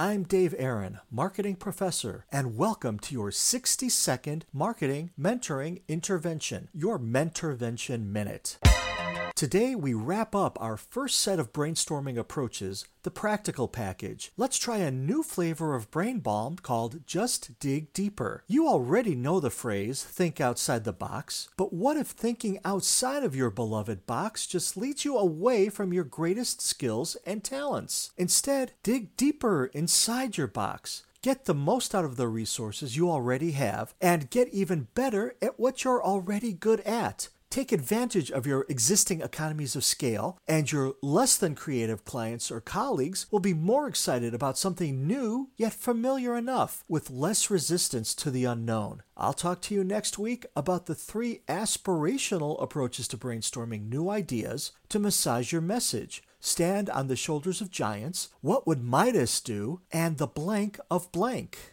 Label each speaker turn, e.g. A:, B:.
A: I'm Dave Aaron, marketing professor, and welcome to your 60 second marketing mentoring intervention, your Mentorvention Minute. Today, we wrap up our first set of brainstorming approaches, the practical package. Let's try a new flavor of brain balm called Just Dig Deeper. You already know the phrase, think outside the box, but what if thinking outside of your beloved box just leads you away from your greatest skills and talents? Instead, dig deeper inside your box. Get the most out of the resources you already have and get even better at what you're already good at. Take advantage of your existing economies of scale, and your less than creative clients or colleagues will be more excited about something new yet familiar enough with less resistance to the unknown. I'll talk to you next week about the three aspirational approaches to brainstorming new ideas to massage your message. Stand on the shoulders of giants, what would Midas do, and the blank of blank.